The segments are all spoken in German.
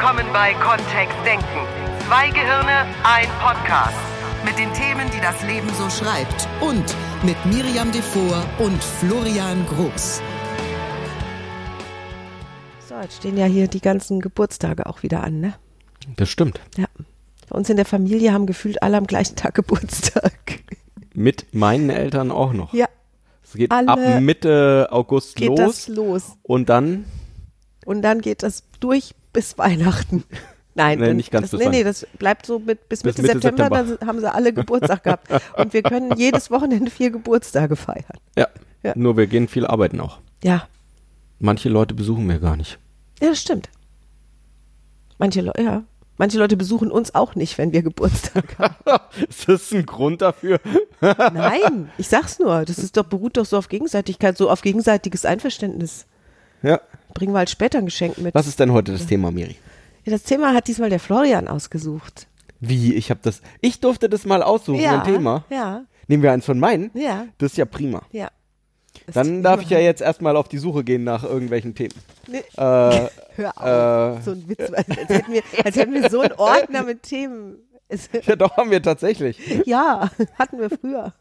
willkommen bei Kontext Denken. Zwei Gehirne, ein Podcast. Mit den Themen, die das Leben so schreibt. Und mit Miriam Devor und Florian Groß. So, jetzt stehen ja hier die ganzen Geburtstage auch wieder an, ne? Das stimmt. Ja. Bei uns in der Familie haben gefühlt alle am gleichen Tag Geburtstag. Mit meinen Eltern auch noch. Ja, Es geht Alle- ab Mitte August geht los. das los. Und dann, Und dann geht das durch bis Weihnachten. Nein, Nee, nicht ganz das, nee, nee, das bleibt so mit, bis, Bis Mitte, Mitte September, September. dann haben sie alle Geburtstag gehabt. Und wir können jedes Wochenende vier Geburtstage feiern. ja, Ja. nur wir gehen viel arbeiten auch. Ja, Manche Leute besuchen wir gar nicht. ja, das stimmt. Manche Leute, ja. Manche Leute besuchen uns auch nicht, wenn wir Geburtstag haben. Ist das ein Grund dafür? Nein, ich sag's nur. Das ist doch, beruht doch so auf Gegenseitigkeit, so auf gegenseitiges Einverständnis. Ja. Bringen wir halt später ein Geschenk mit. Was ist denn heute das Thema, Miri? Ja, das Thema hat diesmal der Florian ausgesucht. Wie? Ich habe das. Ich durfte das mal aussuchen, ja, ein Thema. Ja, Nehmen wir eins von meinen? ja, Das ist ja prima. ja. Das Dann darf ich ja jetzt erstmal auf die Suche gehen nach irgendwelchen Themen. Nee, Äh, hör auf. äh, so ein Witz, als hätten, wir, als hätten wir so einen Ordner mit Themen. Ja, doch haben wir tatsächlich. ja, hatten wir früher.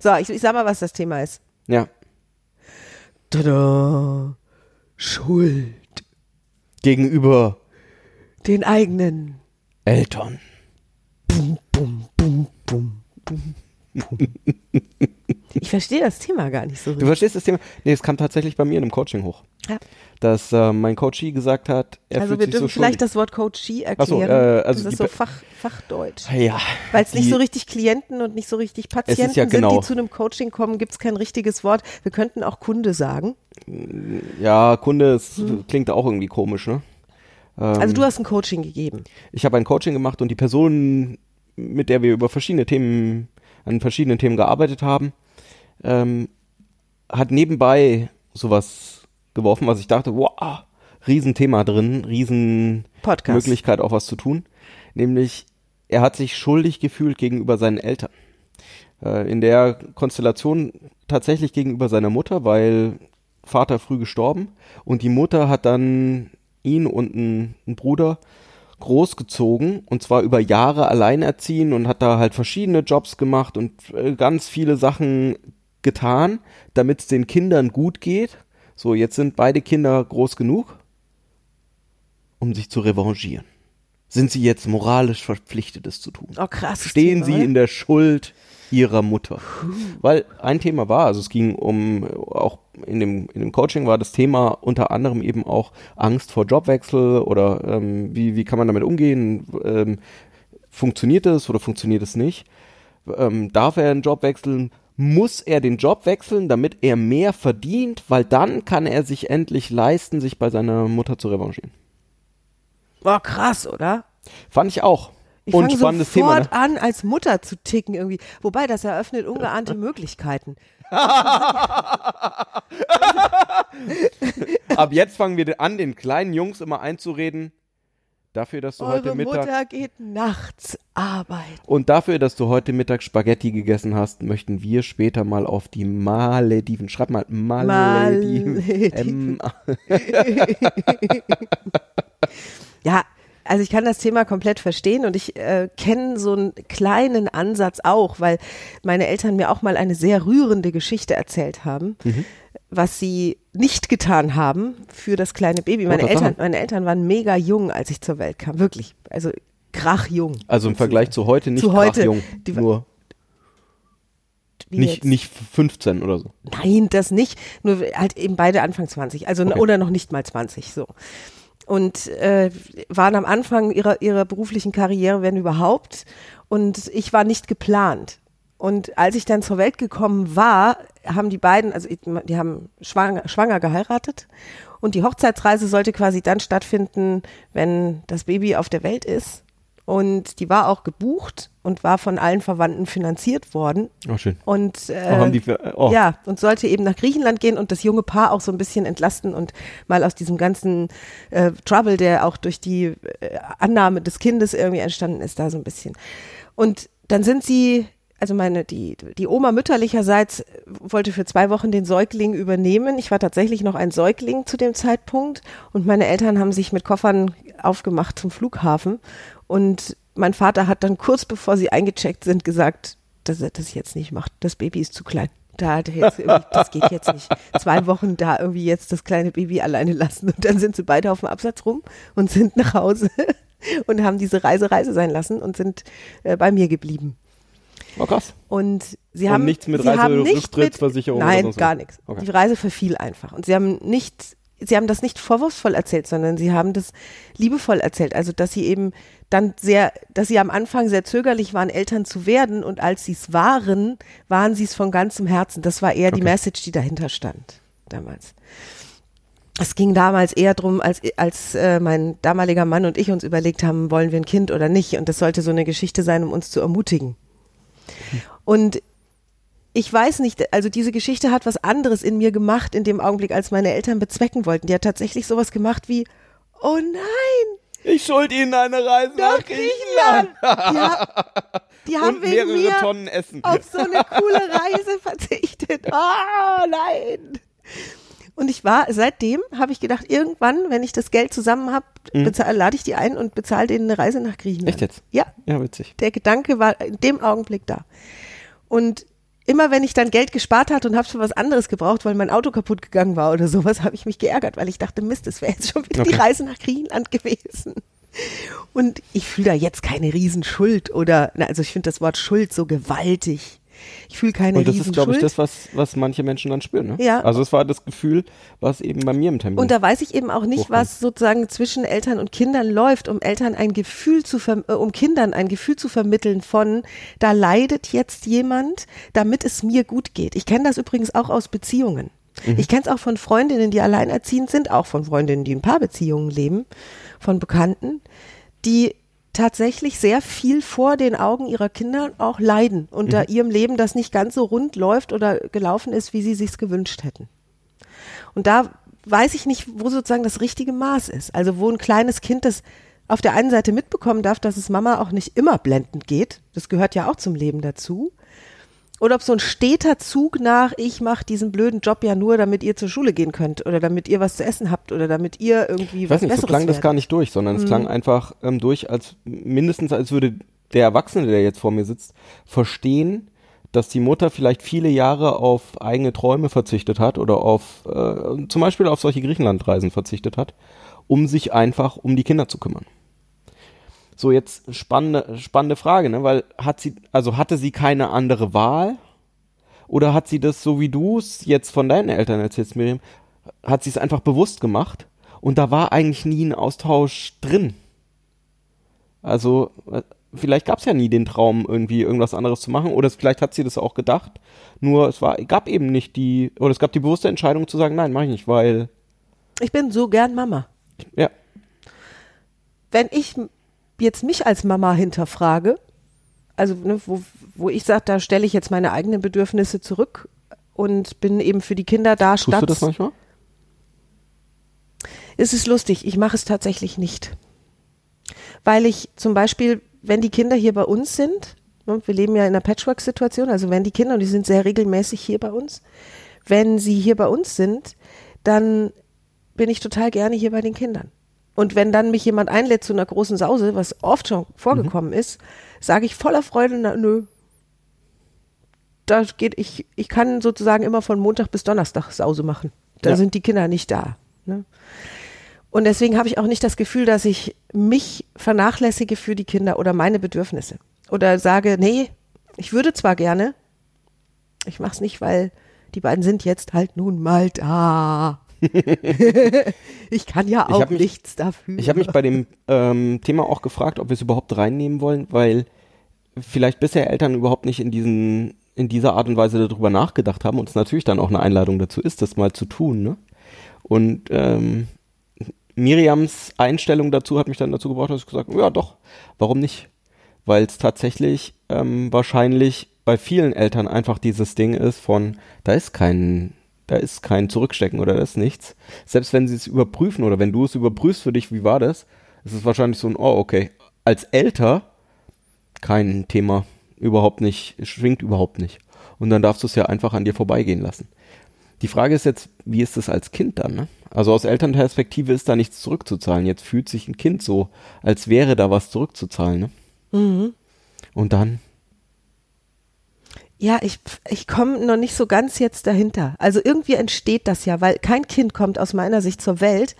so, ich, ich sag mal, was das Thema ist. Ja. Tada! Schuld. Gegenüber Den eigenen. Eltern. Bum, bum, bum, bum, bum. Ich verstehe das Thema gar nicht so Du richtig. verstehst das Thema? Nee, es kam tatsächlich bei mir in einem Coaching hoch. Ja. Dass äh, mein Coachie gesagt hat, er Also wir dürfen so vielleicht schuldig. das Wort Coachee Ach so, erklären. äh, also das ist so Fach, Fachdeutsch. Ja. Weil es nicht so richtig Klienten und nicht so richtig Patienten ja genau. sind, die zu einem Coaching kommen, gibt es kein richtiges Wort. Wir könnten auch Kunde sagen. Ja, Kunde, es klingt auch irgendwie komisch, ne? Ähm, Hm. Also du hast ein Coaching gegeben. ich habe ein Coaching gemacht und die Person, mit der wir über verschiedene Themen, an verschiedenen Themen gearbeitet haben, ähm, hat nebenbei sowas geworfen, was ich dachte, wow, Riesenthema drin, riesen Podcast. Möglichkeit auch was zu tun. Nämlich, er hat sich schuldig gefühlt gegenüber seinen Eltern. Äh, in der Konstellation tatsächlich gegenüber seiner Mutter, weil Vater früh gestorben und die Mutter hat dann ihn und einen, einen Bruder großgezogen und zwar über Jahre alleinerziehen und hat da halt verschiedene Jobs gemacht und äh, ganz viele Sachen getan, damit es den Kindern gut geht. So, jetzt sind beide Kinder groß genug, um sich zu revanchieren. Sind sie jetzt moralisch verpflichtet, es zu tun? Oh krass. Stehen Thema, sie in der Schuld ihrer Mutter? Weil ein Thema war, also es ging um, auch in dem, in dem Coaching war das Thema unter anderem eben auch Angst vor Jobwechsel oder ähm, wie, wie kann man damit umgehen? Ähm, funktioniert es oder funktioniert es nicht? Ähm, darf er einen Job wechseln? Muss er den Job wechseln, damit er mehr verdient? Weil dann kann er sich endlich leisten, sich bei seiner Mutter zu revanchieren. Oh krass, oder? Fand ich auch. Ich Und fange spannendes Thema. sofort Ne? an, als Mutter zu ticken irgendwie. Wobei, das eröffnet ungeahnte Möglichkeiten. Ab jetzt fangen wir an, den kleinen Jungs immer einzureden, dafür, dass du heute Eure Mittag Mutter geht nachts arbeiten. und dafür, dass du heute Mittag Spaghetti gegessen hast, möchten wir später mal auf die Malediven. Schreib mal Malediven. Malediven. Ja, also ich kann das Thema komplett verstehen und ich äh, kenne so einen kleinen Ansatz auch, weil meine Eltern mir auch mal eine sehr rührende Geschichte erzählt haben, Mhm. was sie nicht getan haben für das kleine Baby. Meine Eltern, sagen. meine Eltern waren mega jung, als ich zur Welt kam, wirklich. Also krachjung. also im Vergleich zu heute nicht Zu heute. jung, Die- nur Wie nicht, jetzt? nicht 15 oder so. Nein, das nicht. Nur halt eben beide Anfang 20, also Okay. oder noch nicht mal 20 so. Und äh, waren am Anfang ihrer, ihrer beruflichen Karriere, wenn überhaupt. Und ich war nicht geplant. Und als ich dann zur Welt gekommen war, haben die beiden, also die haben schwanger, schwanger geheiratet. Und die Hochzeitsreise sollte quasi dann stattfinden, wenn das Baby auf der Welt ist. Und die war auch gebucht und war von allen Verwandten finanziert worden. Oh, schön. Und äh, Oh, haben die für, oh. ja, und sollte eben nach Griechenland gehen und das junge Paar auch so ein bisschen entlasten und mal aus diesem ganzen äh, Trouble, der auch durch die äh, Annahme des Kindes irgendwie entstanden ist, da so ein bisschen. Und dann sind sie also meine, die, die Oma mütterlicherseits wollte für zwei Wochen den Säugling übernehmen. Ich war tatsächlich noch ein Säugling zu dem Zeitpunkt und meine Eltern haben sich mit Koffern aufgemacht zum Flughafen und mein Vater hat dann kurz bevor sie eingecheckt sind gesagt, dass er das jetzt nicht macht. Das Baby ist zu klein. Da hat er jetzt irgendwie, das geht jetzt nicht. Zwei Wochen da irgendwie jetzt das kleine Baby alleine lassen und dann sind sie beide auf dem Absatz rum und sind nach Hause und haben diese Reise Reise sein lassen und sind äh, bei mir geblieben. Oh, krass. Und sie Und haben nichts mit Reiserücktrittsversicherung Nein, was? gar nichts. Okay. Die Reise verfiel einfach. Und sie haben nicht, sie haben das nicht vorwurfsvoll erzählt, sondern sie haben das liebevoll erzählt. Also, dass sie eben dann sehr, dass sie am Anfang sehr zögerlich waren, Eltern zu werden. Und als sie es waren, waren sie es von ganzem Herzen. Das war eher die Okay. Message, die dahinter stand damals. Es ging damals eher drum, als, als äh, mein damaliger Mann und ich uns überlegt haben, wollen wir ein Kind oder nicht. Und das sollte so eine Geschichte sein, um uns zu ermutigen. Und ich weiß nicht, also diese Geschichte hat was anderes in mir gemacht in dem Augenblick, als meine Eltern bezwecken wollten. Die hat tatsächlich sowas gemacht wie, oh nein, Ich schuld Ihnen eine Reise nach nach Griechenland. Die, ha die haben und wegen mehrere mir Tonnen Essen. auf so eine coole Reise verzichtet. Oh nein. Und ich war, seitdem habe ich gedacht, irgendwann, wenn ich das Geld zusammen habe, lade ich die ein und bezahle denen eine Reise nach Griechenland. Echt jetzt? Ja, Ja, witzig. der Gedanke war in dem Augenblick da. Und immer wenn ich dann Geld gespart hatte und habe für was anderes gebraucht, weil mein Auto kaputt gegangen war oder sowas, habe ich mich geärgert, weil ich dachte, Mist, das wäre jetzt schon wieder die Okay. Reise nach Griechenland gewesen. Und ich fühle da jetzt keine Riesenschuld oder, na, also ich finde das Wort Schuld so gewaltig. Ich fühle keine Und das ist, glaube ich, das, was, was manche Menschen dann spüren. Ne? Ja. Also es war das Gefühl, was eben bei mir im Termin. Und da weiß ich eben auch nicht, hochkommt. was sozusagen zwischen Eltern und Kindern läuft, um Eltern ein Gefühl zu ver äh, um Kindern ein Gefühl zu vermitteln von, da leidet jetzt jemand, damit es mir gut geht. Ich kenne das übrigens auch aus Beziehungen. Ich kenne es auch von Freundinnen, die alleinerziehend sind, auch von Freundinnen, die in Paarbeziehungen leben, von Bekannten, die tatsächlich sehr viel vor den Augen ihrer Kinder auch leiden unter ihrem Leben, das nicht ganz so rund läuft oder gelaufen ist, wie sie sich's gewünscht hätten. Und da weiß ich nicht, wo sozusagen das richtige Maß ist. Also wo ein kleines Kind das auf der einen Seite mitbekommen darf, dass es Mama auch nicht immer blendend geht. Das gehört ja auch zum Leben dazu. Oder ob so ein steter Zug nach, ich mache diesen blöden Job ja nur, damit ihr zur Schule gehen könnt oder damit ihr was zu essen habt oder damit ihr irgendwie ich was weiß nicht, so Besseres klang das werdet. gar nicht durch, sondern es klang einfach ähm, durch, als mindestens als würde der Erwachsene, der jetzt vor mir sitzt, verstehen, dass die Mutter vielleicht viele Jahre auf eigene Träume verzichtet hat oder auf äh, zum Beispiel auf solche Griechenlandreisen verzichtet hat, um sich einfach um die Kinder zu kümmern. So, jetzt spannende, spannende Frage, ne? Weil hat sie, also hatte sie keine andere Wahl? Oder hat sie das, so wie du es jetzt von deinen Eltern erzählst, Miriam, hat sie es einfach bewusst gemacht und da war eigentlich nie ein Austausch drin? Also, äh, vielleicht gab es ja nie den Traum, irgendwie irgendwas anderes zu machen, oder vielleicht hat sie das auch gedacht, nur es war, gab eben nicht die, oder es gab die bewusste Entscheidung zu sagen, nein, mach ich nicht, weil, Ich bin so gern Mama. ja, wenn ich jetzt mich als Mama hinterfrage, also ne, wo, wo ich sage, da stelle ich jetzt meine eigenen Bedürfnisse zurück und bin eben für die Kinder da, tust du statt. das manchmal? Es ist lustig, ich mache es tatsächlich nicht. Weil ich zum Beispiel, wenn die Kinder hier bei uns sind, ne, wir leben ja in einer Patchwork-Situation, also wenn die Kinder, und die sind sehr regelmäßig hier bei uns, wenn sie hier bei uns sind, dann bin ich total gerne hier bei den Kindern. Und wenn dann mich jemand einlädt zu einer großen Sause, was oft schon vorgekommen ist, sage ich voller Freude, na, nö. Da geht ich, ich kann sozusagen immer von Montag bis Donnerstag Sause machen. Da Ja. sind die Kinder nicht da. Ne? Und deswegen habe ich auch nicht das Gefühl, dass ich mich vernachlässige für die Kinder oder meine Bedürfnisse. Oder sage, nee, ich würde zwar gerne, ich mache es nicht, weil die beiden sind jetzt halt nun mal da. ich kann ja auch mich- nichts dafür. Ich habe mich bei dem ähm, Thema auch gefragt, ob wir es überhaupt reinnehmen wollen, weil vielleicht bisher Eltern überhaupt nicht in diesen in dieser Art und Weise darüber nachgedacht haben und es natürlich dann auch eine Einladung dazu ist, das mal zu tun. Ne? Und ähm, Miriams Einstellung dazu hat mich dann dazu gebracht, dass ich gesagt habe, ja doch, warum nicht? Weil es tatsächlich ähm, wahrscheinlich bei vielen Eltern einfach dieses Ding ist von, da ist kein, da ist kein Zurückstecken oder da ist nichts. Selbst wenn sie es überprüfen oder wenn du es überprüfst für dich, wie war das, ist es wahrscheinlich so ein, oh, okay. Als Älter kein Thema. überhaupt nicht, schwingt überhaupt nicht. Und dann darfst du es ja einfach an dir vorbeigehen lassen. Die Frage ist jetzt, wie ist das als Kind dann? Ne? Also aus Elternperspektive ist da nichts zurückzuzahlen. Jetzt fühlt sich ein Kind so, als wäre da was zurückzuzahlen. Ne? Mhm. Und dann, Ja, ich, ich komme noch nicht so ganz jetzt dahinter. Also irgendwie entsteht das ja, weil kein Kind kommt aus meiner Sicht zur Welt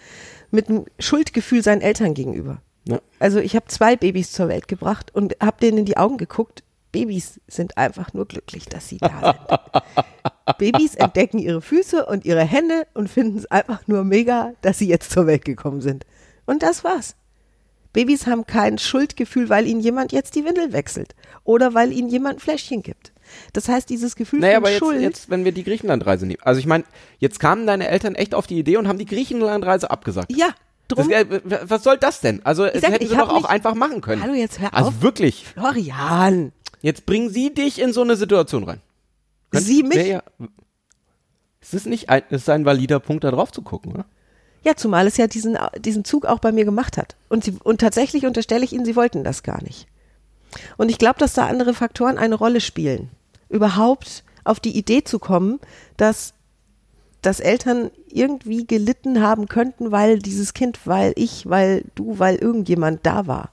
mit einem Schuldgefühl seinen Eltern gegenüber. Ja. Also ich habe zwei Babys zur Welt gebracht und habe denen in die Augen geguckt. Babys sind einfach nur glücklich, dass sie da sind. Babys entdecken ihre Füße und ihre Hände und finden es einfach nur mega, dass sie jetzt zur Welt gekommen sind. Und das war's. Babys haben kein Schuldgefühl, weil ihnen jemand jetzt die Windel wechselt oder weil ihnen jemand ein Fläschchen gibt. Das heißt, dieses Gefühl naja, von aber jetzt, Schuld. jetzt, wenn wir die Griechenlandreise nehmen. Also ich meine, jetzt kamen deine Eltern echt auf die Idee und haben die Griechenlandreise abgesagt. ja, Das, drum. w- was soll das denn? Also das sag, hätten ich sie doch auch mich- einfach machen können. Hallo, jetzt hör also auf. wirklich. Florian, Jetzt bringen sie dich in so eine Situation rein. Könnt- Sie mich? Ja, ist es nicht ein, ist ein valider Punkt, da drauf zu gucken, oder? Ja, zumal es ja diesen, diesen Zug auch bei mir gemacht hat. Und, sie, und tatsächlich unterstelle ich Ihnen, Sie wollten das gar nicht. Und ich glaube, dass da andere Faktoren eine Rolle spielen. Überhaupt auf die Idee zu kommen, dass, dass Eltern irgendwie gelitten haben könnten, weil dieses Kind, weil ich, weil du, weil irgendjemand da war.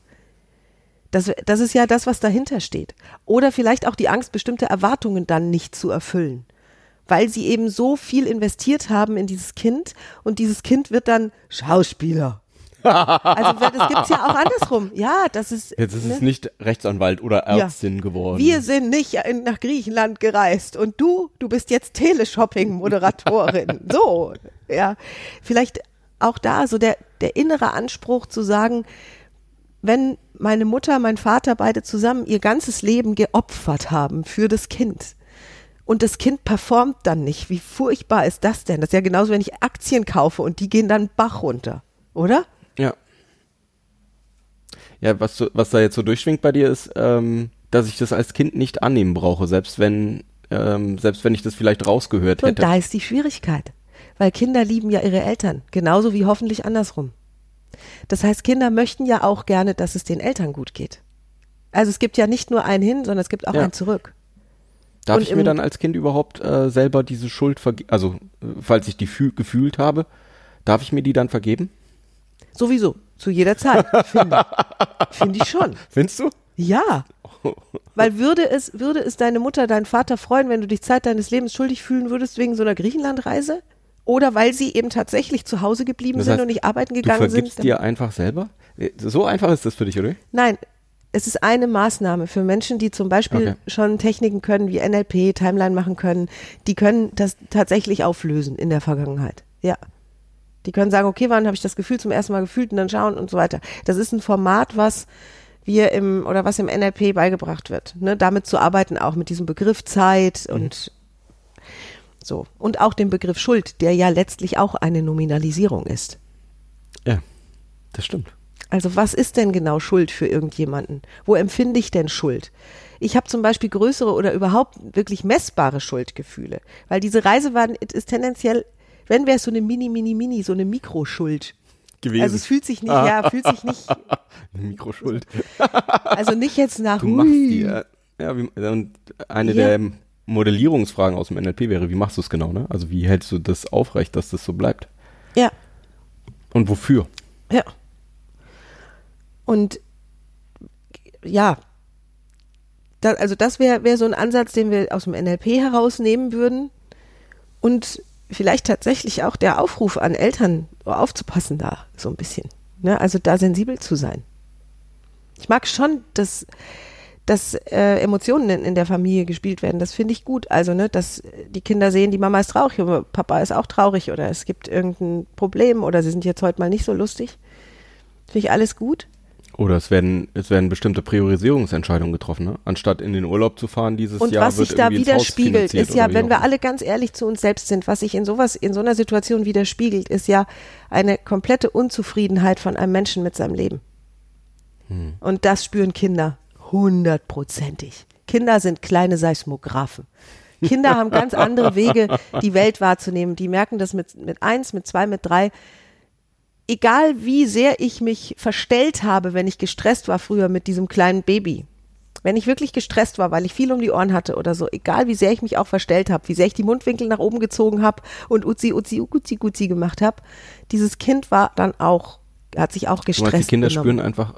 Das, das ist ja das, was dahinter steht. Oder vielleicht auch die Angst, bestimmte Erwartungen dann nicht zu erfüllen. Weil sie eben so viel investiert haben in dieses Kind und dieses Kind wird dann Schauspieler. Also das gibt's ja auch andersrum. Ja, das ist. Jetzt ist ne? es nicht Rechtsanwalt oder Ärztin geworden. Wir sind nicht in, nach Griechenland gereist und du, du bist jetzt Teleshopping-Moderatorin. so, ja. Vielleicht auch da so der, der innere Anspruch zu sagen, wenn meine Mutter, mein Vater beide zusammen ihr ganzes Leben geopfert haben für das Kind und das Kind performt dann nicht, wie furchtbar ist das denn? Das ist ja genauso, wenn ich Aktien kaufe und die gehen dann Bach runter, oder? Ja. Ja, was, so, was da jetzt so durchschwingt bei dir ist, ähm, dass ich das als Kind nicht annehmen brauche, selbst wenn, ähm, selbst wenn ich das vielleicht rausgehört Und hätte. da ist die Schwierigkeit, weil Kinder lieben ja ihre Eltern, genauso wie hoffentlich andersrum. Das heißt, Kinder möchten ja auch gerne, dass es den Eltern gut geht. Also es gibt ja nicht nur ein hin, sondern es gibt auch Ja. ein zurück. Darf und ich mir dann als Kind überhaupt äh, selber diese Schuld vergeben, also äh, falls ich die fühl gefühlt habe, darf ich mir die dann vergeben? Sowieso, zu jeder Zeit, finde Finde ich schon. Findest du? Ja. Weil würde es, würde es deine Mutter, dein Vater freuen, wenn du dich Zeit deines Lebens schuldig fühlen würdest wegen so einer Griechenlandreise? Oder weil sie eben tatsächlich zu Hause geblieben Das sind heißt, und nicht arbeiten Du gegangen vergibst sind? dir einfach selber? So einfach ist das für dich, oder? Nein, es ist eine Maßnahme für Menschen, die zum Beispiel Okay. schon Techniken können wie NLP, Timeline machen können. Die können das tatsächlich auflösen in der Vergangenheit. Ja. Die können sagen, okay, wann habe ich das Gefühl zum ersten Mal gefühlt und dann schauen und so weiter. Das ist ein Format, was wir im oder was im NLP beigebracht wird. Ne? Damit zu arbeiten, auch mit diesem Begriff Zeit und so. Und auch dem Begriff Schuld, der ja letztlich auch eine Nominalisierung ist. Ja, das stimmt. Also was ist denn genau Schuld für irgendjemanden? Wo empfinde ich denn Schuld? Ich habe zum Beispiel größere oder überhaupt wirklich messbare Schuldgefühle, weil diese Reise war, ist tendenziell, wenn wäre es so eine Mini, Mini, Mini, so eine Mikroschuld. Gewesen. Also es fühlt sich nicht, ja, fühlt sich nicht, Eine Mikroschuld. also nicht jetzt nach, Du machst die, äh, ja, und eine Ja. der Modellierungsfragen aus dem NLP wäre, wie machst du es genau, ne? Also wie hältst du das aufrecht, dass das so bleibt? Ja, Und wofür? ja. Und ja, da, also das wäre wär so ein Ansatz, den wir aus dem NLP herausnehmen würden. Und vielleicht tatsächlich auch der Aufruf an Eltern, aufzupassen da so ein bisschen. Ne? Also da sensibel zu sein. Ich mag schon, dass, dass äh, Emotionen in, in der Familie gespielt werden. Das finde ich gut. Also, ne, dass die Kinder sehen, die Mama ist traurig, und Papa ist auch traurig oder es gibt irgendein Problem oder sie sind jetzt heute mal nicht so lustig. Finde ich alles gut. Oder es werden, es werden bestimmte Priorisierungsentscheidungen getroffen, ne? Anstatt in den Urlaub zu fahren dieses Und Jahr was wird sich da widerspiegelt, ist ja, wenn wir alle ganz ehrlich zu uns selbst sind, was sich in sowas, in so einer Situation widerspiegelt, ist ja eine komplette Unzufriedenheit von einem Menschen mit seinem Leben. Hm. Und das spüren Kinder hundertprozentig. Kinder sind kleine Seismographen. Kinder haben ganz andere Wege, die Welt wahrzunehmen. Die merken das mit, mit eins, mit zwei, mit drei. Egal wie sehr ich mich verstellt habe, wenn ich gestresst war früher mit diesem kleinen Baby. Wenn ich wirklich gestresst war, weil ich viel um die Ohren hatte oder so, egal wie sehr ich mich auch verstellt habe, wie sehr ich die Mundwinkel nach oben gezogen habe und Uzi, Uzi, Uzi, Uzi gemacht habe, dieses Kind war dann auch, hat sich auch gestresst. meinst, die Kinder benommen. spüren einfach,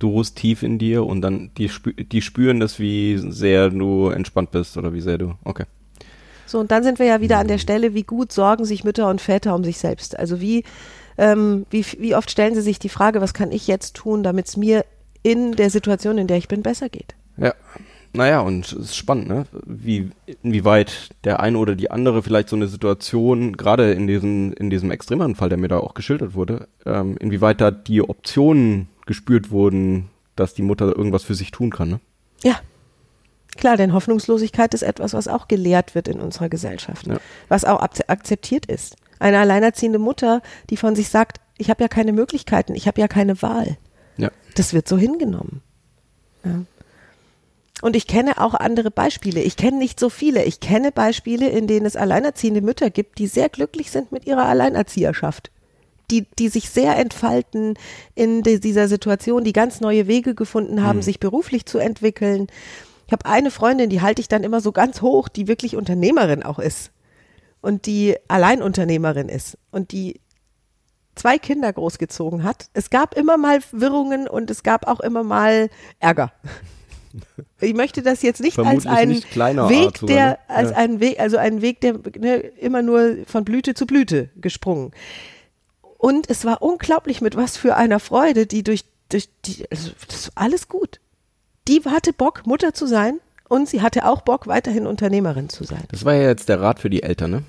du ruhst tief in dir und dann die, spü die spüren das, wie sehr du entspannt bist oder wie sehr du. Okay. So, und dann sind wir ja wieder an der Stelle, wie gut sorgen sich Mütter und Väter um sich selbst. Also wie, ähm, wie, wie oft stellen sie sich die Frage, was kann ich jetzt tun, damit es mir in der Situation, in der ich bin, besser geht? Ja. Naja, und es ist spannend, ne? Wie, inwieweit der eine oder die andere vielleicht so eine Situation, gerade in diesem, in diesem extremeren Fall, der mir da auch geschildert wurde, ähm, inwieweit da die Optionen gespürt wurden, dass die Mutter irgendwas für sich tun kann, ne? Ja. Klar, denn Hoffnungslosigkeit ist etwas, was auch gelehrt wird in unserer Gesellschaft, Ja. was auch ak- akzeptiert ist. Eine alleinerziehende Mutter, die von sich sagt, ich habe ja keine Möglichkeiten, ich habe ja keine Wahl. Ja. Das wird so hingenommen. Ja. Und ich kenne auch andere Beispiele. Ich kenne nicht so viele. Ich kenne Beispiele, in denen es alleinerziehende Mütter gibt, die sehr glücklich sind mit ihrer Alleinerzieherschaft. Die, die sich sehr entfalten in de- dieser Situation, die ganz neue Wege gefunden haben, sich beruflich zu entwickeln. Ich habe eine Freundin, die halte ich dann immer so ganz hoch, die wirklich Unternehmerin auch ist. Und die Alleinunternehmerin ist. Und die zwei Kinder großgezogen hat. Es gab immer mal Wirrungen und es gab auch immer mal Ärger. Ich möchte das jetzt nicht Vermutlich als einen nicht Weg, Art sogar, der ne? als Ja. einen Weg, also einen Weg, der ne, immer nur von Blüte zu Blüte gesprungen. Und es war unglaublich, mit was für einer Freude, die durch, durch die, also das war alles gut. Die hatte Bock, Mutter zu sein und sie hatte auch Bock, weiterhin Unternehmerin zu sein. Das war ja jetzt der Rat für die Eltern, ne?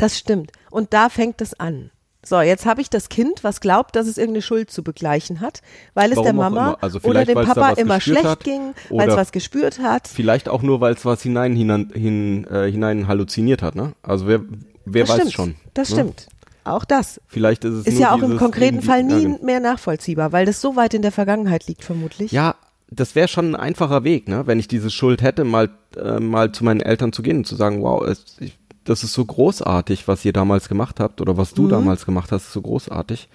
Das stimmt. Und da fängt es an. So, jetzt habe ich das Kind, was glaubt, dass es irgendeine Schuld zu begleichen hat, weil es Warum der Mama. Also oder dem Papa immer schlecht hat ging, weil es was gespürt hat. Vielleicht auch nur, weil es was hinein, hinein, hin, äh, hinein halluziniert hat, ne? Also wer, wer das weiß stimmt. schon. Das ne? stimmt. Auch das Vielleicht ist es ist ja auch im konkreten Fall ja, nie genau. mehr nachvollziehbar, weil das so weit in der Vergangenheit liegt, vermutlich. Ja, das wäre schon ein einfacher Weg, ne? Wenn ich diese Schuld hätte, mal, äh, mal zu meinen Eltern zu gehen und zu sagen, wow, es, ich, das ist so großartig, was ihr damals gemacht habt oder was du Mhm. damals gemacht hast, ist so großartig.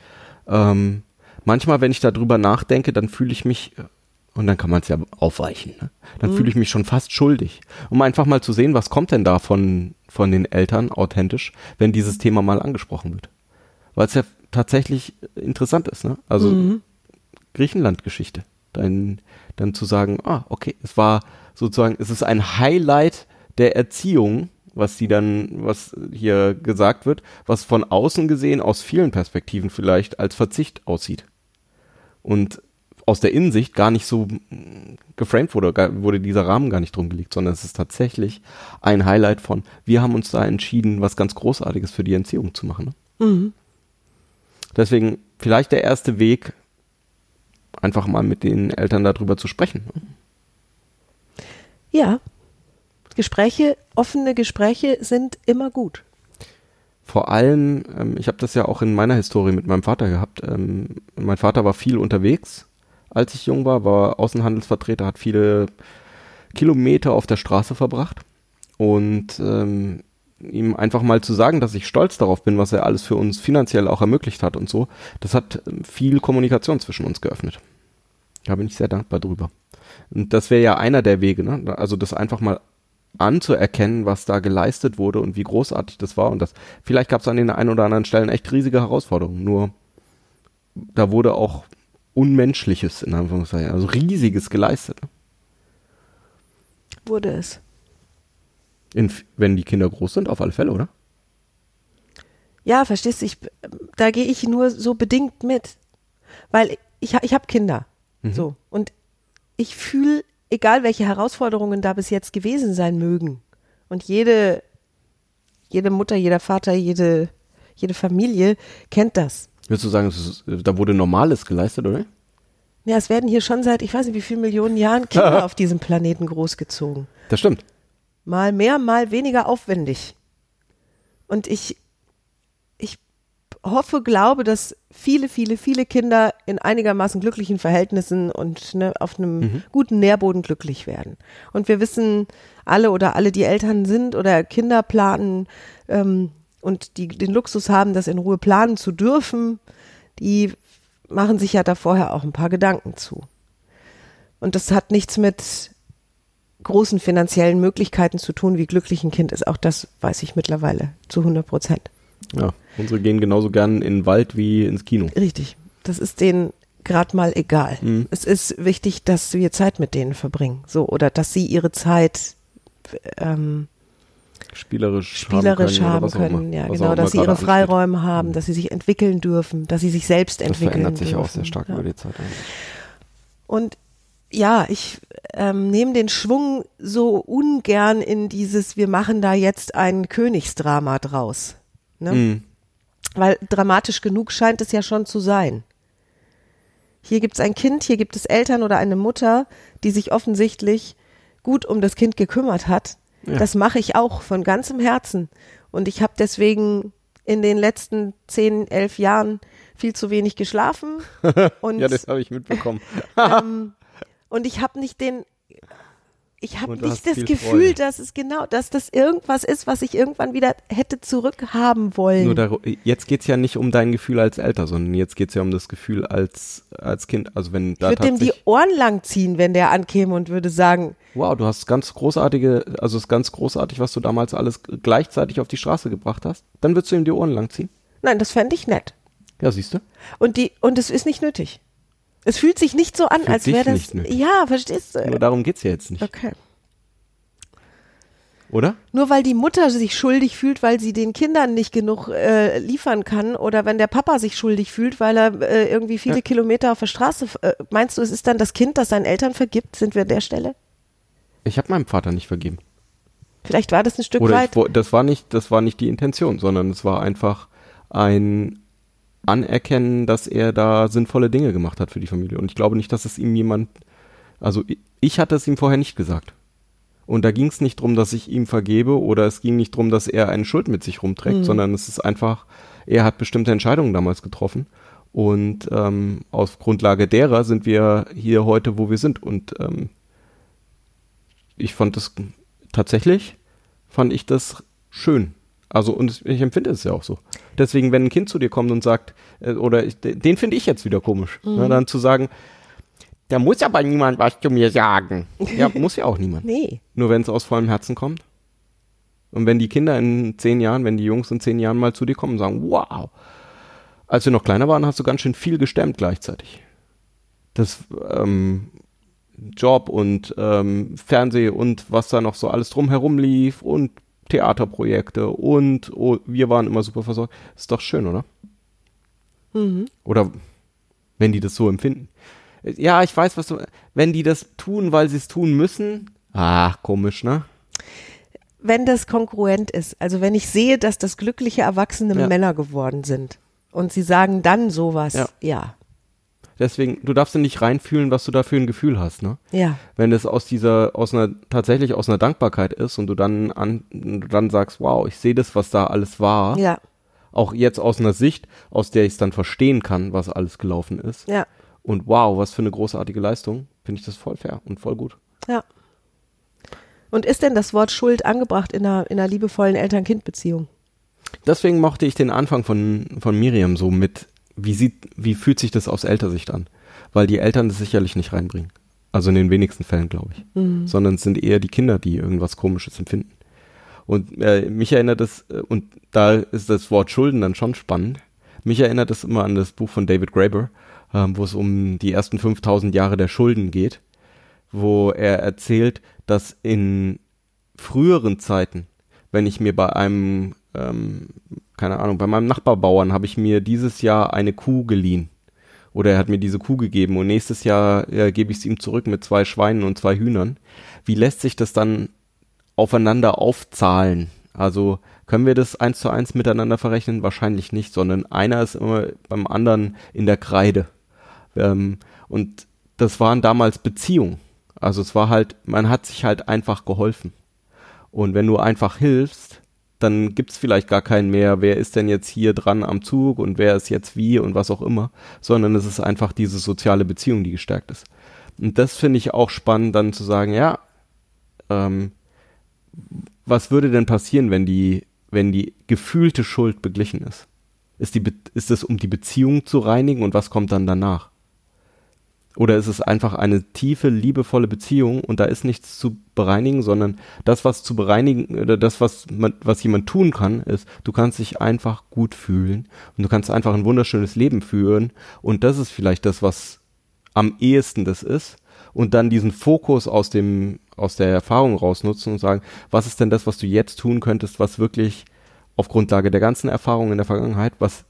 Ähm, manchmal, wenn ich darüber nachdenke, dann fühle ich mich, äh, und dann kann man es ja aufweichen, ne? dann Mhm. fühle ich mich schon fast schuldig. Um einfach mal zu sehen, was kommt denn da von, von den Eltern authentisch, wenn dieses Thema mal angesprochen wird. Weil es ja tatsächlich interessant ist, ne? Also Mhm. Griechenland-Geschichte. Dann, dann zu sagen, ah, okay, es war sozusagen, es ist ein Highlight der Erziehung, was die dann, was hier gesagt wird, was von außen gesehen aus vielen Perspektiven vielleicht als Verzicht aussieht. Und aus der Innensicht gar nicht so mm, geframed wurde, wurde dieser Rahmen gar nicht drum gelegt, sondern es ist tatsächlich ein Highlight von, wir haben uns da entschieden, was ganz Großartiges für die Erziehung zu machen. Ne? Mhm. Deswegen vielleicht der erste Weg, einfach mal mit den Eltern darüber zu sprechen. ne? Ja. Gespräche, offene Gespräche sind immer gut. Vor allem, ähm, ich habe das ja auch in meiner Historie mit meinem Vater gehabt. Ähm, mein Vater war viel unterwegs, als ich jung war, war Außenhandelsvertreter, hat viele Kilometer auf der Straße verbracht. Und ähm, ihm einfach mal zu sagen, dass ich stolz darauf bin, was er alles für uns finanziell auch ermöglicht hat und so, das hat ähm, viel Kommunikation zwischen uns geöffnet. Da bin ich sehr dankbar drüber. Und das wäre ja einer der Wege, ne? Also das einfach mal anzuerkennen, was da geleistet wurde und wie großartig das war. Und das, vielleicht gab es an den einen oder anderen Stellen echt riesige Herausforderungen. Nur da wurde auch Unmenschliches, in Anführungszeichen, also Riesiges geleistet. ne? Wurde es. In, wenn die Kinder groß sind, auf alle Fälle, oder? Ja, verstehst du, ich, da gehe ich nur so bedingt mit. Weil ich, ich habe Kinder. So. Und ich fühle, egal welche Herausforderungen da bis jetzt gewesen sein mögen. Und jede, jede Mutter, jeder Vater, jede, jede Familie kennt das. Würdest du sagen, ist, da wurde Normales geleistet, oder? Ja, es werden hier schon seit, ich weiß nicht wie vielen Millionen Jahren Kinder auf diesem Planeten großgezogen. Das stimmt. mal mehr, mal weniger aufwendig. Und ich hoffe, glaube, dass viele, viele, viele Kinder in einigermaßen glücklichen Verhältnissen und ne, auf einem guten Nährboden glücklich werden. Und wir wissen alle oder alle, die Eltern sind oder Kinder planen ähm, und die den Luxus haben, das in Ruhe planen zu dürfen, die machen sich ja da vorher auch ein paar Gedanken zu. Und das hat nichts mit großen finanziellen Möglichkeiten zu tun, wie glücklich ein Kind ist. Auch das weiß ich mittlerweile zu 100 Prozent. Ja, unsere gehen genauso gern in den Wald wie ins Kino. Richtig. Das ist denen gerade mal egal. Mhm. Es ist wichtig, dass wir Zeit mit denen verbringen. So, oder dass sie ihre Zeit ähm, Spielerisch, spielerisch haben haben können. auch können. Ja, Was genau, dass sie ihre ansteht. Freiräume haben, dass sie sich entwickeln dürfen, dass sie sich selbst Das entwickeln verändert sich dürfen. auch sehr stark ja. über die Zeit. Und ja, ich ähm, nehme den Schwung so ungern in dieses, wir machen da jetzt ein Königsdrama draus. Ne? Mhm. Weil dramatisch genug scheint es ja schon zu sein. Hier gibt es ein Kind, hier gibt es Eltern oder eine Mutter, die sich offensichtlich gut um das Kind gekümmert hat. Ja. Das mache ich auch von ganzem Herzen. Und ich habe deswegen in den letzten zehn, elf Jahren viel zu wenig geschlafen. Und Ja, das habe ich mitbekommen. ähm, und ich habe nicht den, ich habe nicht das Gefühl, Freude. dass es genau, dass das irgendwas ist, was ich irgendwann wieder hätte zurückhaben wollen. Nur daru- jetzt geht's ja nicht um dein Gefühl als Elter, sondern jetzt geht's ja um das Gefühl als, als Kind. Also wenn ich da würde dem die Ohren lang ziehen, wenn der ankäme und würde sagen, wow, du hast ganz großartige, also es ist ganz großartig, was du damals alles gleichzeitig auf die Straße gebracht hast. Dann würdest du ihm die Ohren lang ziehen. nein, das fände ich nett. Ja, siehst du? Und die, und es ist nicht nötig. Es fühlt sich nicht so an, Fühlt als wäre das. Ja, verstehst Nur du? darum geht's ja jetzt nicht, Okay. oder? Nur weil die Mutter sich schuldig fühlt, weil sie den Kindern nicht genug äh, liefern kann, oder wenn der Papa sich schuldig fühlt, weil er äh, irgendwie viele Ja. Kilometer auf der Straße. Äh, meinst du, es ist dann das Kind, das seinen Eltern vergibt? Sind wir an der Stelle? Ich habe meinem Vater nicht vergeben. Vielleicht war das ein Stück Oder weit. ich, das war nicht, das war nicht die Intention, sondern es war einfach ein Anerkennen, dass er da sinnvolle Dinge gemacht hat für die Familie. Und ich glaube nicht, dass es ihm jemand, also ich, hatte es ihm vorher nicht gesagt. Und da ging es nicht drum, dass ich ihm vergebe oder es ging nicht drum, dass er eine Schuld mit sich rumträgt, sondern es ist einfach, er hat bestimmte Entscheidungen damals getroffen. Und ähm, auf Grundlage derer sind wir hier heute, wo wir sind. Und ähm, ich fand das tatsächlich, fand ich das schön. Also, und ich empfinde es ja auch so. Deswegen, wenn ein Kind zu dir kommt und sagt, äh, oder ich, den finde ich jetzt wieder komisch, ne, dann zu sagen, da muss aber niemand was zu mir sagen. Ja, muss ja auch niemand. Nee. Nur wenn es aus vollem Herzen kommt. Und wenn die Kinder in zehn Jahren, wenn die Jungs in zehn Jahren mal zu dir kommen und sagen, wow, als wir noch kleiner waren, hast du ganz schön viel gestemmt gleichzeitig. Das ähm, Job und ähm, Fernseh und was da noch so alles drumherum lief und Theaterprojekte und oh, wir waren immer super versorgt. Ist doch schön, oder? Oder wenn die das so empfinden. Ja, ich weiß, was du. Wenn die das tun, weil sie es tun müssen. Ach, komisch, ne? Wenn das kongruent ist, also wenn ich sehe, dass das glückliche erwachsene Ja. Männer geworden sind und sie sagen dann sowas, Ja. ja. Deswegen, du darfst ja nicht reinfühlen, was du da für ein Gefühl hast, ne? Ja. Wenn das aus dieser, aus einer, tatsächlich aus einer Dankbarkeit ist und du dann an, du dann sagst, wow, ich sehe das, was da alles war. Ja. Auch jetzt aus einer Sicht, aus der ich es dann verstehen kann, was alles gelaufen ist. Ja. Und wow, was für eine großartige Leistung. Finde ich das voll fair und voll gut. Ja. Und ist denn das Wort Schuld angebracht in einer, in einer liebevollen Eltern-Kind-Beziehung? Deswegen mochte ich den Anfang von, von Miriam so mit, wie sieht, wie fühlt sich das aus Elternsicht an? Weil die Eltern das sicherlich nicht reinbringen. Also in den wenigsten Fällen, glaube ich. Sondern es sind eher die Kinder, die irgendwas Komisches empfinden. Und äh, mich erinnert das, äh, und da ist das Wort Schulden dann schon spannend. Mich erinnert das immer an das Buch von David Graeber, ähm, wo es um die ersten 5000 Jahre der Schulden geht, wo er erzählt, dass in früheren Zeiten, wenn ich mir bei einem, ähm, keine Ahnung, bei meinem Nachbarbauern habe ich mir dieses Jahr eine Kuh geliehen. Oder er hat mir diese Kuh gegeben und nächstes Jahr äh, gebe ich es ihm zurück mit zwei Schweinen und zwei Hühnern. Wie lässt sich das dann aufeinander aufzahlen? Also können wir das eins zu eins miteinander verrechnen? Wahrscheinlich nicht, sondern einer ist immer beim anderen in der Kreide. Ähm, und das waren damals Beziehungen. Also es war halt, man hat sich halt einfach geholfen. Und wenn du einfach hilfst, dann gibt's vielleicht gar keinen mehr, wer ist denn jetzt hier dran am Zug und wer ist jetzt wie und was auch immer, sondern es ist einfach diese soziale Beziehung, die gestärkt ist. Und das finde ich auch spannend, dann zu sagen, ja, ähm, was würde denn passieren, wenn die, wenn die gefühlte Schuld beglichen ist? Ist, die, ist es, um die Beziehung zu reinigen und was kommt dann danach? Oder ist es einfach eine tiefe, liebevolle Beziehung und da ist nichts zu bereinigen, sondern das, was zu bereinigen, oder das, was man, was jemand tun kann, ist, du kannst dich einfach gut fühlen und du kannst einfach ein wunderschönes Leben führen und das ist vielleicht das, was am ehesten das ist und dann diesen Fokus aus dem, aus der Erfahrung rausnutzen und sagen, was ist denn das, was du jetzt tun könntest, was wirklich auf Grundlage der ganzen Erfahrungen in der Vergangenheit, was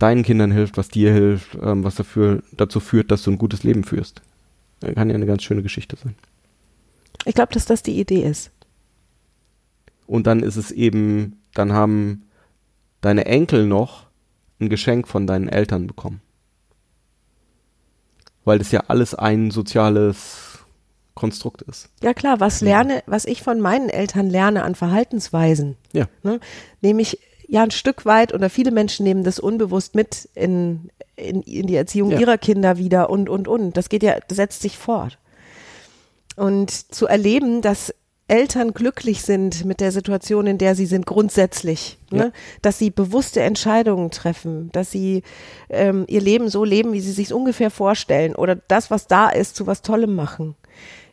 deinen Kindern hilft, was dir hilft, ähm, was dafür, dazu führt, dass du ein gutes Leben führst. Kann ja eine ganz schöne Geschichte sein. Ich glaube, dass das die Idee ist. Und dann ist es eben, dann haben deine Enkel noch ein Geschenk von deinen Eltern bekommen. Weil das ja alles ein soziales Konstrukt ist. Ja klar, was lerne, was ich von meinen Eltern lerne an Verhaltensweisen, Ja. ne, nehme ich ja ein Stück weit oder viele Menschen nehmen das unbewusst mit in, in, in die Erziehung Ja. ihrer Kinder wieder und und und. Das geht ja, das setzt sich fort. Und zu erleben, dass Eltern glücklich sind mit der Situation, in der sie sind, grundsätzlich, Ja. ne? dass sie bewusste Entscheidungen treffen, dass sie ähm, ihr Leben so leben, wie sie sich ungefähr vorstellen oder das, was da ist, zu was Tollem machen.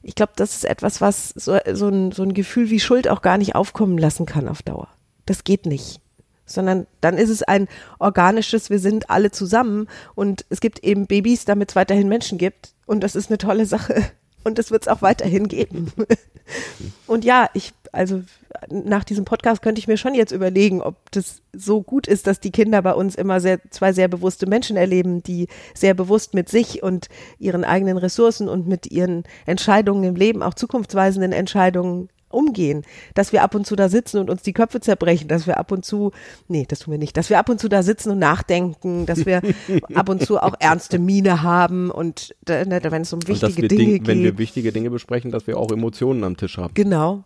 Ich glaube, das ist etwas, was so, so, ein, so ein Gefühl wie Schuld auch gar nicht aufkommen lassen kann auf Dauer. Das geht nicht. Sondern dann ist es ein organisches, wir sind alle zusammen und es gibt eben Babys, damit es weiterhin Menschen gibt und das ist eine tolle Sache und das wird es auch weiterhin geben. Und ja, ich, also nach diesem Podcast könnte ich mir schon jetzt überlegen, ob das so gut ist, dass die Kinder bei uns immer sehr, zwei sehr bewusste Menschen erleben, die sehr bewusst mit sich und ihren eigenen Ressourcen und mit ihren Entscheidungen im Leben, auch zukunftsweisenden Entscheidungen umgehen, dass wir ab und zu da sitzen und uns die Köpfe zerbrechen, dass wir ab und zu, nee, das tun wir nicht, dass wir ab und zu da sitzen und nachdenken, dass wir ab und zu auch ernste Miene haben und äh, wenn es um wichtige Dinge Ding, geht. wenn wir wichtige Dinge besprechen, dass wir auch Emotionen am Tisch haben. Genau.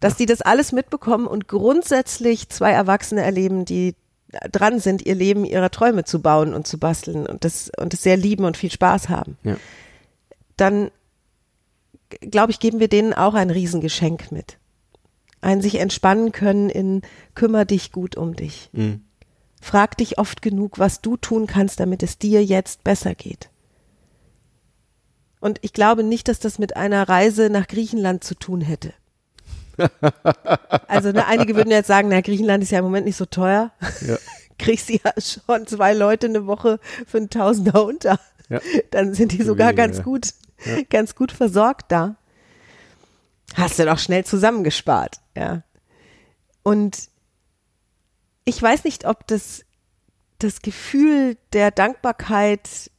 Dass die das alles mitbekommen und grundsätzlich zwei Erwachsene erleben, die dran sind, ihr Leben ihrer Träume zu bauen und zu basteln und das, und das sehr lieben und viel Spaß haben. Ja. Dann, glaube ich, geben wir denen auch ein Riesengeschenk mit. Ein sich entspannen können in kümmer dich gut um dich. Mhm. Frag dich oft genug, was du tun kannst, damit es dir jetzt besser geht. Und ich glaube nicht, dass das mit einer Reise nach Griechenland zu tun hätte. Also ne, einige würden jetzt sagen, na, Griechenland ist ja im Moment nicht so teuer. Ja. Kriegst du ja schon zwei Leute eine Woche für einen Tausender unter. Ja. Dann sind die Für sogar weniger, ganz ja. gut, ganz gut versorgt da. Hast du doch schnell zusammengespart, ja. Und ich weiß nicht, ob das, das Gefühl der Dankbarkeit,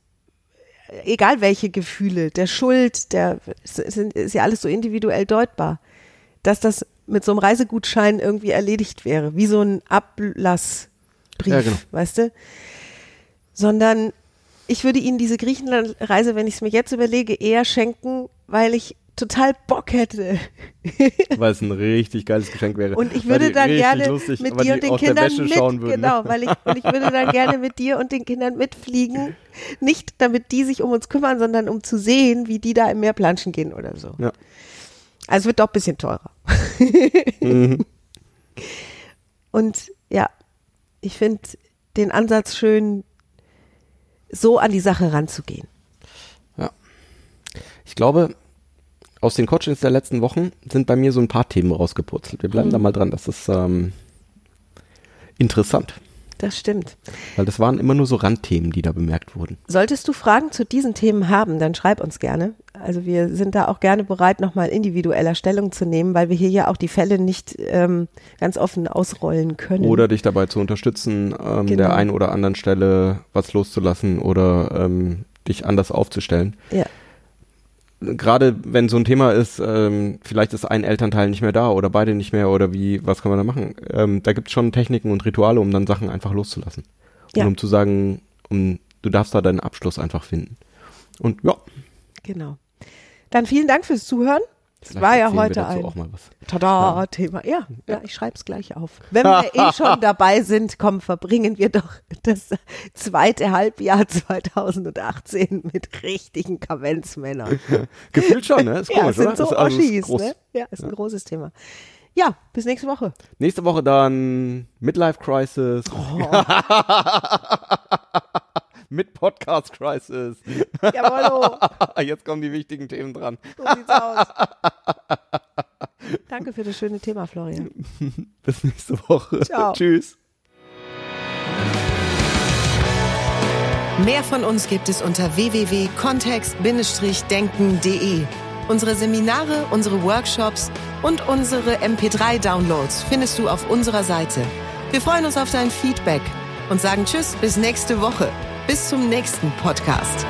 egal welche Gefühle, der Schuld, der sind, ist ja alles so individuell deutbar, dass das mit so einem Reisegutschein irgendwie erledigt wäre, wie so ein Ablassbrief, Ja, genau. weißt du? Sondern ich würde Ihnen diese Griechenland-Reise, wenn ich es mir jetzt überlege, eher schenken, weil ich total Bock hätte. Weil es ein richtig geiles Geschenk wäre. Und ich würde dann gerne lustig, mit dir und den Kindern mit, genau, weil ich, und ich würde dann gerne mit dir und den Kindern mitfliegen. Nicht damit die sich um uns kümmern, sondern um zu sehen, wie die da im Meer planschen gehen oder so. Ja. Also es wird doch ein bisschen teurer. Mhm. Und ja, ich finde den Ansatz schön, so an die Sache ranzugehen. Ich glaube, aus den Coachings der letzten Wochen sind bei mir so ein paar Themen rausgepurzelt. Wir Mhm. bleiben da mal dran. Das ist ähm, interessant. Das stimmt. Weil das waren immer nur so Randthemen, die da bemerkt wurden. Solltest du Fragen zu diesen Themen haben, dann schreib uns gerne. Also wir sind da auch gerne bereit, nochmal individueller Stellung zu nehmen, weil wir hier ja auch die Fälle nicht ähm, ganz offen ausrollen können. Oder dich dabei zu unterstützen, ähm, Genau. der einen oder anderen Stelle was loszulassen oder ähm, dich anders aufzustellen. ja, Gerade wenn so ein Thema ist, ähm, vielleicht ist ein Elternteil nicht mehr da oder beide nicht mehr oder wie, was kann man da machen? Ähm, da gibt es schon Techniken und Rituale, um dann Sachen einfach loszulassen. Ja. Und um zu sagen, um, du darfst da deinen Abschluss einfach finden. Und ja, genau. Dann vielen Dank fürs Zuhören. Vielleicht war ja heute ein. Tada, Thema. Ja, ja, ich schreibe es gleich auf. Wenn wir eh schon dabei sind, komm, verbringen wir doch das zweite Halbjahr 2018 mit richtigen Kavenzmännern. Gefühlt schon, ne? Ist ja, komisch, es sind oder? so ist, also, Oschis, ne? Ja, ist ein großes Thema. Ja, bis nächste Woche. Nächste Woche dann Midlife Crisis. Oh. mit Podcast Crisis. Jawollo. Jetzt kommen die wichtigen Themen dran. So sieht's aus. Danke für das schöne Thema, Florian. Bis nächste Woche. Ciao. Tschüss. Mehr von uns gibt es unter www.kontext-denken.de. Unsere Seminare, unsere Workshops und unsere MP3-Downloads findest du auf unserer Seite. Wir freuen uns auf dein Feedback und sagen Tschüss bis nächste Woche. Bis zum nächsten Podcast.